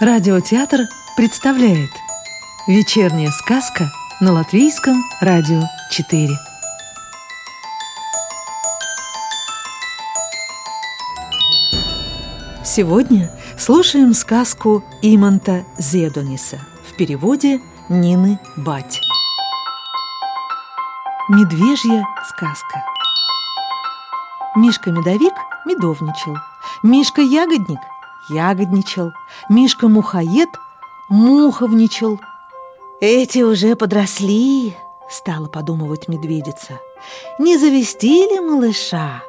Радиотеатр представляет Вечерняя сказка на Латвийском радио 4 Сегодня слушаем сказку Иманта Зедониса в переводе Нины Бать. Медвежья сказка. Мишка-медовик медовничал. Мишка-ягодник ягодничал, Мишка-мухоед муховничал. «Эти уже подросли», — стала подумывать медведица. «Не завести ли малыша?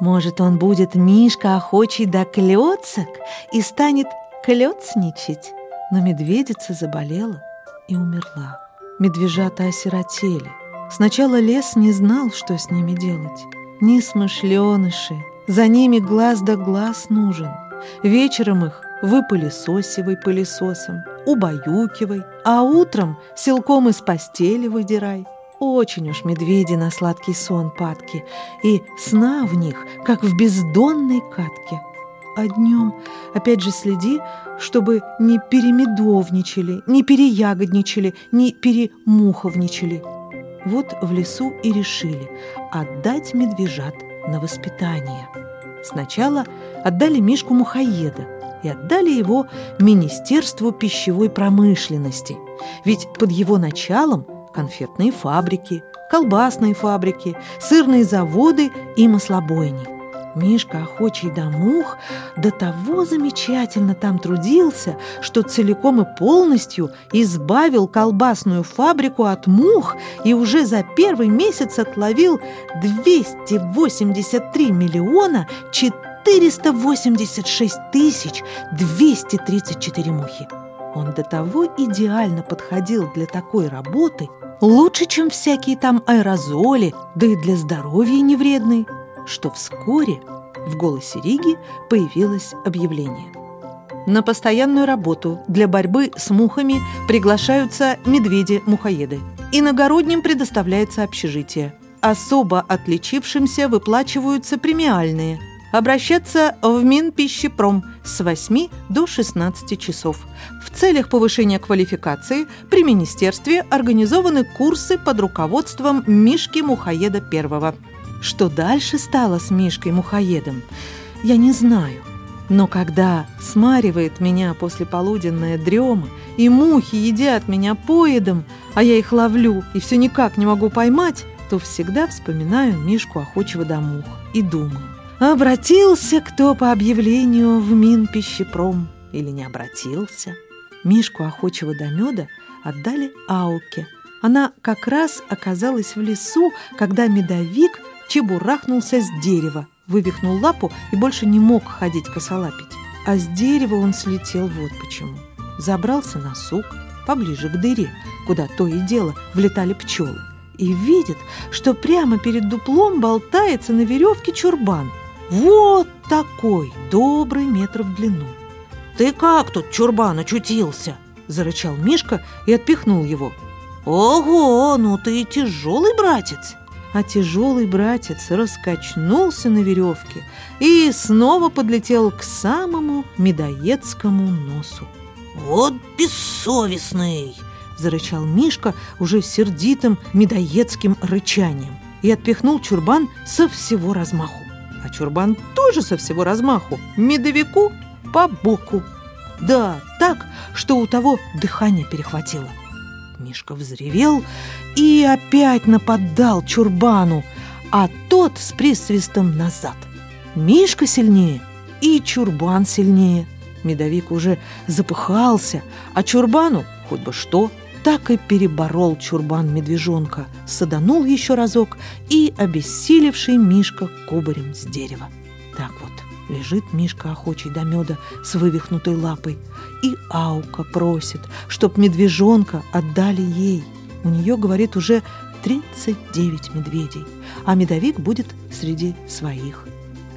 Может, он будет Мишка охочий до клёцок и станет клёцничать?» Но медведица заболела и умерла. Медвежата осиротели. Сначала лес не знал, что с ними делать. Ни смышленыши, за ними глаз да глаз нужен — Вечером их выпылесосивай пылесосом, убаюкивай, а утром силком из постели выдирай. Очень уж медведи на сладкий сон падки, и сна в них, как в бездонной катке. А днем опять же следи, чтобы не перемедовничали, не переягодничали, не перемуховничали. Вот в лесу и решили отдать медвежат на воспитание. Сначала отдали Мишку Мухоеда и отдали его Министерству пищевой промышленности. Ведь под его началом конфетные фабрики, колбасные фабрики, сырные заводы и маслобойни. Мишка, охочий до мух, до того замечательно там трудился, что целиком и полностью избавил колбасную фабрику от мух и уже за первый месяц отловил 283 миллиона 486 тысяч 234 мухи. Он до того идеально подходил для такой работы, лучше, чем всякие там аэрозоли, да и для здоровья не вредный что вскоре в голосе Риги появилось объявление. На постоянную работу для борьбы с мухами приглашаются медведи-мухоеды. Иногородним предоставляется общежитие. Особо отличившимся выплачиваются премиальные. Обращаться в Минпищепром с 8 до 16 часов. В целях повышения квалификации при Министерстве организованы курсы под руководством Мишки Мухоеда I. Что дальше стало с Мишкой-мухоедом, я не знаю. Но когда смаривает меня после полуденная дрема, и мухи едят меня поедом, а я их ловлю и все никак не могу поймать, то всегда вспоминаю Мишку охочего до мух и думаю, обратился кто по объявлению в Минпищепром или не обратился. Мишку охочего до меда отдали Ауке. Она как раз оказалась в лесу, когда медовик чебурахнулся с дерева, вывихнул лапу и больше не мог ходить косолапить. А с дерева он слетел вот почему. Забрался на сук, поближе к дыре, куда то и дело влетали пчелы, и видит, что прямо перед дуплом болтается на веревке чурбан. Вот такой, добрый метр в длину. «Ты как тут, чурбан, очутился?» – зарычал Мишка и отпихнул его. «Ого, ну ты тяжелый братец!» а тяжелый братец раскачнулся на веревке и снова подлетел к самому медоедскому носу. «Вот бессовестный!» – зарычал Мишка уже сердитым медоедским рычанием и отпихнул чурбан со всего размаху. А чурбан тоже со всего размаху, медовику по боку. Да, так, что у того дыхание перехватило. Мишка взревел и опять нападал чурбану, а тот с присвистом назад. Мишка сильнее и чурбан сильнее. Медовик уже запыхался, а чурбану хоть бы что, так и переборол чурбан медвежонка, саданул еще разок и обессилевший Мишка кубарем с дерева. Так вот. Лежит Мишка охочий до меда с вывихнутой лапой. И Аука просит, чтоб медвежонка отдали ей. У нее, говорит, уже 39 медведей, а медовик будет среди своих.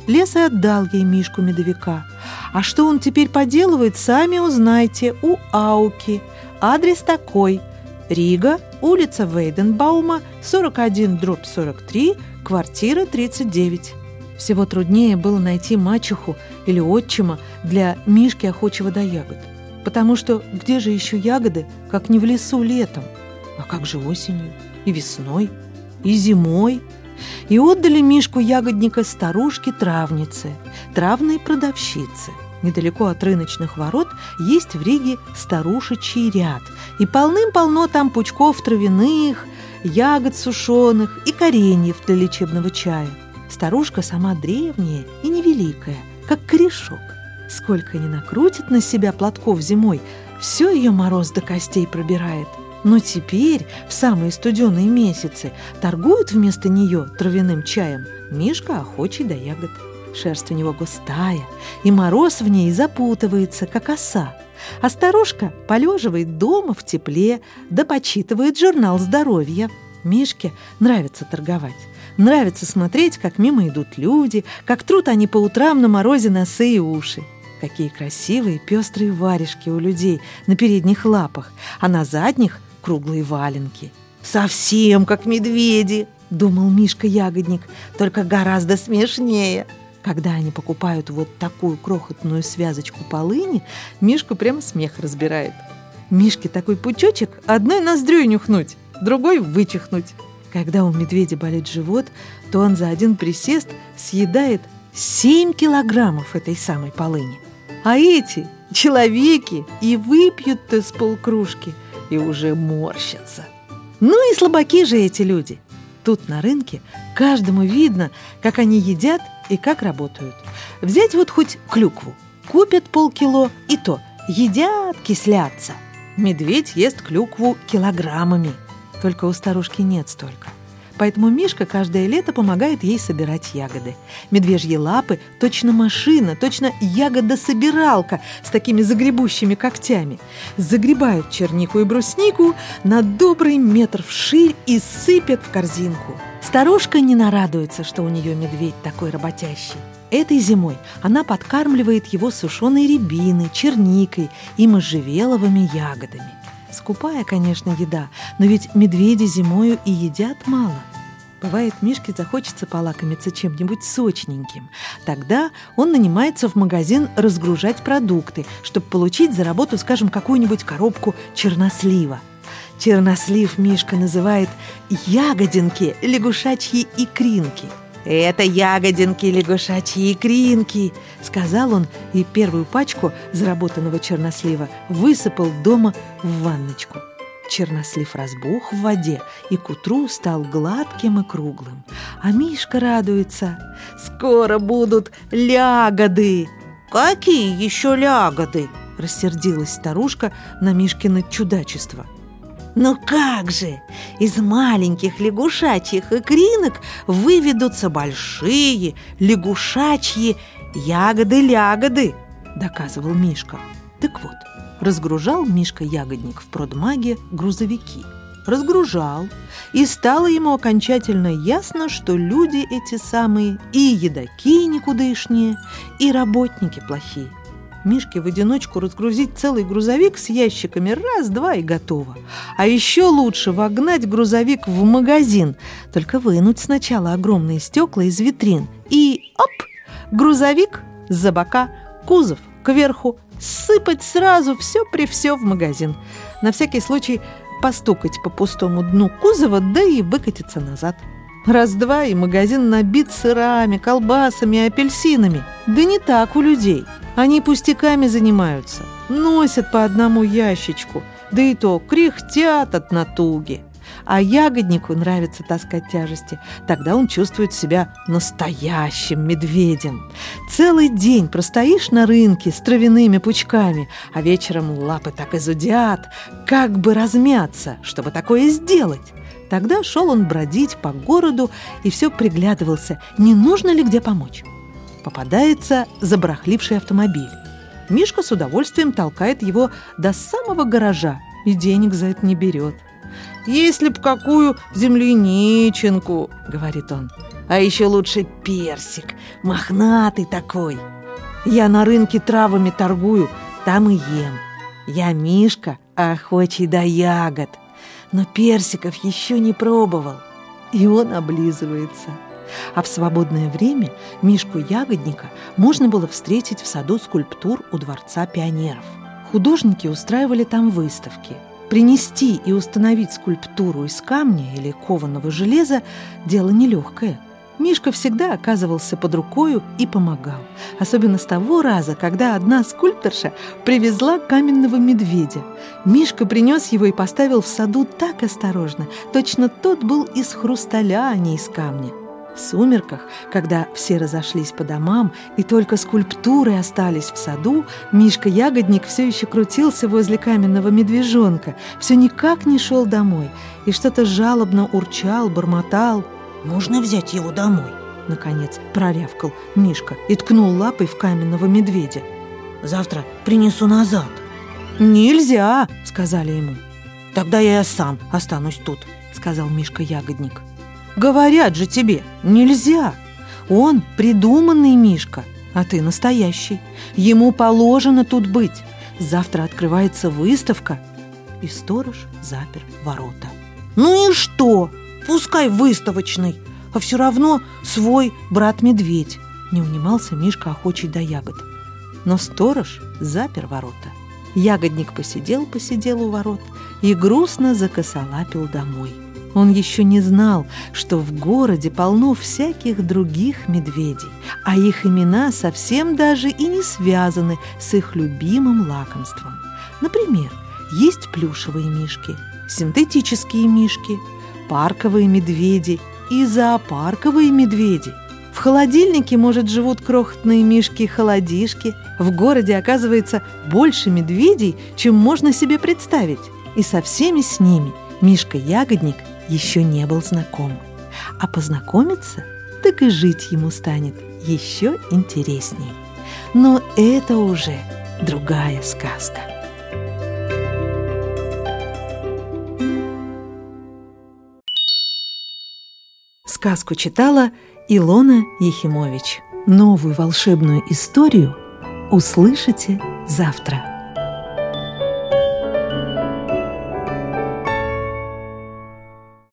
Лес и отдал ей Мишку медовика. А что он теперь поделывает, сами узнайте у Ауки. Адрес такой. Рига, улица Вейденбаума, 41 дробь 43, квартира 39. Всего труднее было найти мачеху или отчима для Мишки охочего до ягод. потому что где же еще ягоды, как не в лесу летом? А как же осенью и весной и зимой? И отдали Мишку ягодника старушке-травнице, травной продавщице. Недалеко от рыночных ворот есть в Риге старушечий ряд, и полным-полно там пучков травяных, ягод сушеных и кореньев для лечебного чая. Старушка сама древняя и невеликая, как корешок. Сколько ни накрутит на себя платков зимой, все ее мороз до костей пробирает. Но теперь, в самые студеные месяцы, торгуют вместо нее травяным чаем Мишка охочий до ягод. Шерсть у него густая, и мороз в ней запутывается, как оса. А старушка полеживает дома в тепле, да почитывает журнал здоровья. Мишке нравится торговать. Нравится смотреть, как мимо идут люди, как трут они по утрам на морозе носы и уши. Какие красивые пестрые варежки у людей на передних лапах, а на задних круглые валенки. «Совсем как медведи!» — думал Мишка-ягодник, только гораздо смешнее. Когда они покупают вот такую крохотную связочку полыни, Мишку прямо смех разбирает. Мишке такой пучочек одной ноздрёй нюхнуть, другой вычихнуть. Когда у медведя болит живот, то он за один присест съедает 7 килограммов этой самой полыни. А эти, человеки, и выпьют-то с полкружки, и уже морщатся. Ну и слабаки же эти люди. Тут на рынке каждому видно, как они едят и как работают. Взять вот хоть клюкву. Купят полкило, и то едят, кислятся. Медведь ест клюкву килограммами. Только у старушки нет столько. Поэтому Мишка каждое лето помогает ей собирать ягоды. Медвежьи лапы – точно машина, точно ягодособиралка с такими загребущими когтями. Загребают чернику и бруснику на добрый метр вширь и сыпят в корзинку. Старушка не нарадуется, что у нее медведь такой работящий. Этой зимой она подкармливает его сушеной рябиной, черникой и можжевеловыми ягодами. Скупая, конечно, еда, но ведь медведи зимою и едят мало. Бывает, Мишке захочется полакомиться чем-нибудь сочненьким. Тогда он нанимается в магазин разгружать продукты, чтобы получить за работу, скажем, какую-нибудь коробку чернослива. Чернослив Мишка называет ягодинки, лягушачьи икринки – «Это ягодинки лягушачьи икринки», — сказал он, и первую пачку заработанного чернослива высыпал дома в ванночку. Чернослив разбух в воде и к утру стал гладким и круглым. А Мишка радуется. «Скоро будут лягоды!» «Какие еще лягоды?» — рассердилась старушка на Мишкино чудачество. «Ну как же! Из маленьких лягушачьих икринок выведутся большие лягушачьи ягоды-лягоды!» — доказывал Мишка. Так вот, разгружал Мишка-ягодник в продмаге грузовики. Разгружал, и стало ему окончательно ясно, что люди эти самые и едоки никудышнее, и работники плохие. Мишке в одиночку разгрузить целый грузовик с ящиками раз-два и готово. А еще лучше вогнать грузовик в магазин, только вынуть сначала огромные стекла из витрин и оп, грузовик за бока, кузов кверху, сыпать сразу все при все в магазин. На всякий случай постукать по пустому дну кузова, да и выкатиться назад. Раз-два, и магазин набит сырами, колбасами, апельсинами. Да не так у людей. Они пустяками занимаются, носят по одному ящичку, да и то кряхтят от натуги. А ягоднику нравится таскать тяжести. Тогда он чувствует себя настоящим медведем. Целый день простоишь на рынке с травяными пучками, а вечером лапы так изудят, как бы размяться, чтобы такое сделать. Тогда шел он бродить по городу и все приглядывался, не нужно ли где помочь. Попадается забарахливший автомобиль. Мишка с удовольствием толкает его до самого гаража и денег за это не берет. «Если б какую земляниченку!» — говорит он. «А еще лучше персик, мохнатый такой. Я на рынке травами торгую, там и ем. Я Мишка, охочий до ягод но персиков еще не пробовал. И он облизывается. А в свободное время Мишку Ягодника можно было встретить в саду скульптур у Дворца пионеров. Художники устраивали там выставки. Принести и установить скульптуру из камня или кованого железа – дело нелегкое – Мишка всегда оказывался под рукою и помогал. Особенно с того раза, когда одна скульпторша привезла каменного медведя. Мишка принес его и поставил в саду так осторожно. Точно тот был из хрусталя, а не из камня. В сумерках, когда все разошлись по домам и только скульптуры остались в саду, Мишка-ягодник все еще крутился возле каменного медвежонка, все никак не шел домой и что-то жалобно урчал, бормотал – можно взять его домой?» Наконец прорявкал Мишка и ткнул лапой в каменного медведя. «Завтра принесу назад». «Нельзя!» — сказали ему. «Тогда я сам останусь тут», — сказал Мишка-ягодник. «Говорят же тебе, нельзя! Он придуманный Мишка, а ты настоящий. Ему положено тут быть. Завтра открывается выставка». И сторож запер ворота. «Ну и что?» Пускай выставочный, а все равно свой брат-медведь. Не унимался Мишка охочий до ягод. Но сторож запер ворота. Ягодник посидел-посидел у ворот и грустно закосолапил домой. Он еще не знал, что в городе полно всяких других медведей, а их имена совсем даже и не связаны с их любимым лакомством. Например, есть плюшевые мишки, синтетические мишки – парковые медведи и зоопарковые медведи. В холодильнике, может, живут крохотные мишки-холодишки. В городе, оказывается, больше медведей, чем можно себе представить. И со всеми с ними Мишка-ягодник еще не был знаком. А познакомиться, так и жить ему станет еще интересней. Но это уже другая сказка. Сказку читала Илона Ехимович. Новую волшебную историю услышите завтра.